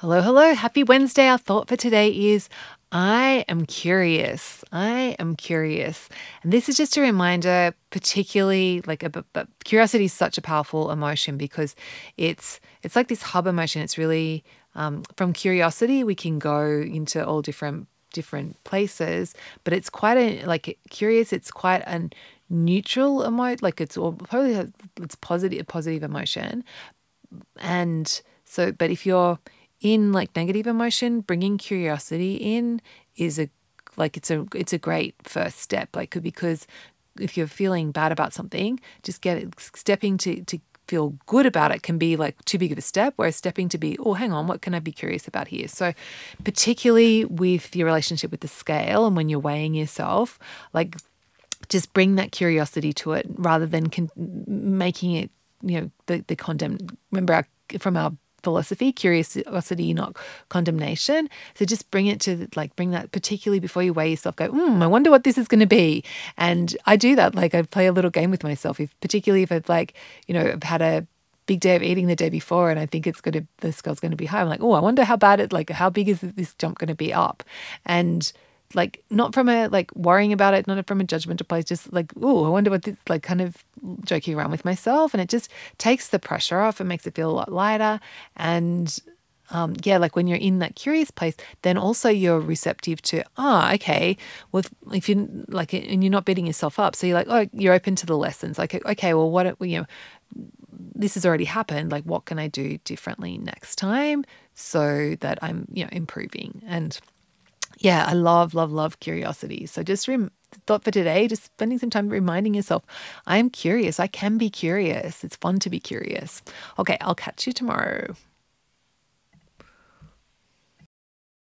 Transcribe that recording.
Hello, hello. Happy Wednesday. Our thought for today is I am curious. I am curious. And this is just a reminder, particularly like a, but curiosity is such a powerful emotion because it's it's like this hub emotion. It's really um, from curiosity we can go into all different different places, but it's quite a like curious. It's quite a neutral emotion. Like it's or probably it's positive positive emotion, and so but if you're in like negative emotion, bringing curiosity in is a like it's a it's a great first step. Like because if you're feeling bad about something, just get it, stepping to to feel good about it can be like too big of a step, whereas stepping to be, oh, hang on, what can I be curious about here? So, particularly with your relationship with the scale and when you're weighing yourself, like just bring that curiosity to it rather than con- making it, you know, the, the condemn. Remember our, from our philosophy, curiosity, not condemnation. So just bring it to like bring that particularly before you weigh yourself. Go, hmm, I wonder what this is going to be. And I do that. Like I play a little game with myself. If particularly if I've like you know I've had a big day of eating the day before and I think it's going to the scale's going to be high. I'm like, oh, I wonder how bad it like how big is this jump going to be up, and like not from a like worrying about it, not from a judgmental place, just like, oh, I wonder what this like kind of joking around with myself. And it just takes the pressure off and makes it feel a lot lighter. And um, yeah, like when you're in that curious place, then also you're receptive to, ah, oh, okay, well, if, if you're like, and you're not beating yourself up. So you're like, oh, you're open to the lessons. Like, okay, well, what, you know, this has already happened. Like, what can I do differently next time so that I'm, you know, improving? And yeah, I love, love, love curiosity. So just rem- thought for today, just spending some time reminding yourself, I am curious. I can be curious. It's fun to be curious. Okay, I'll catch you tomorrow.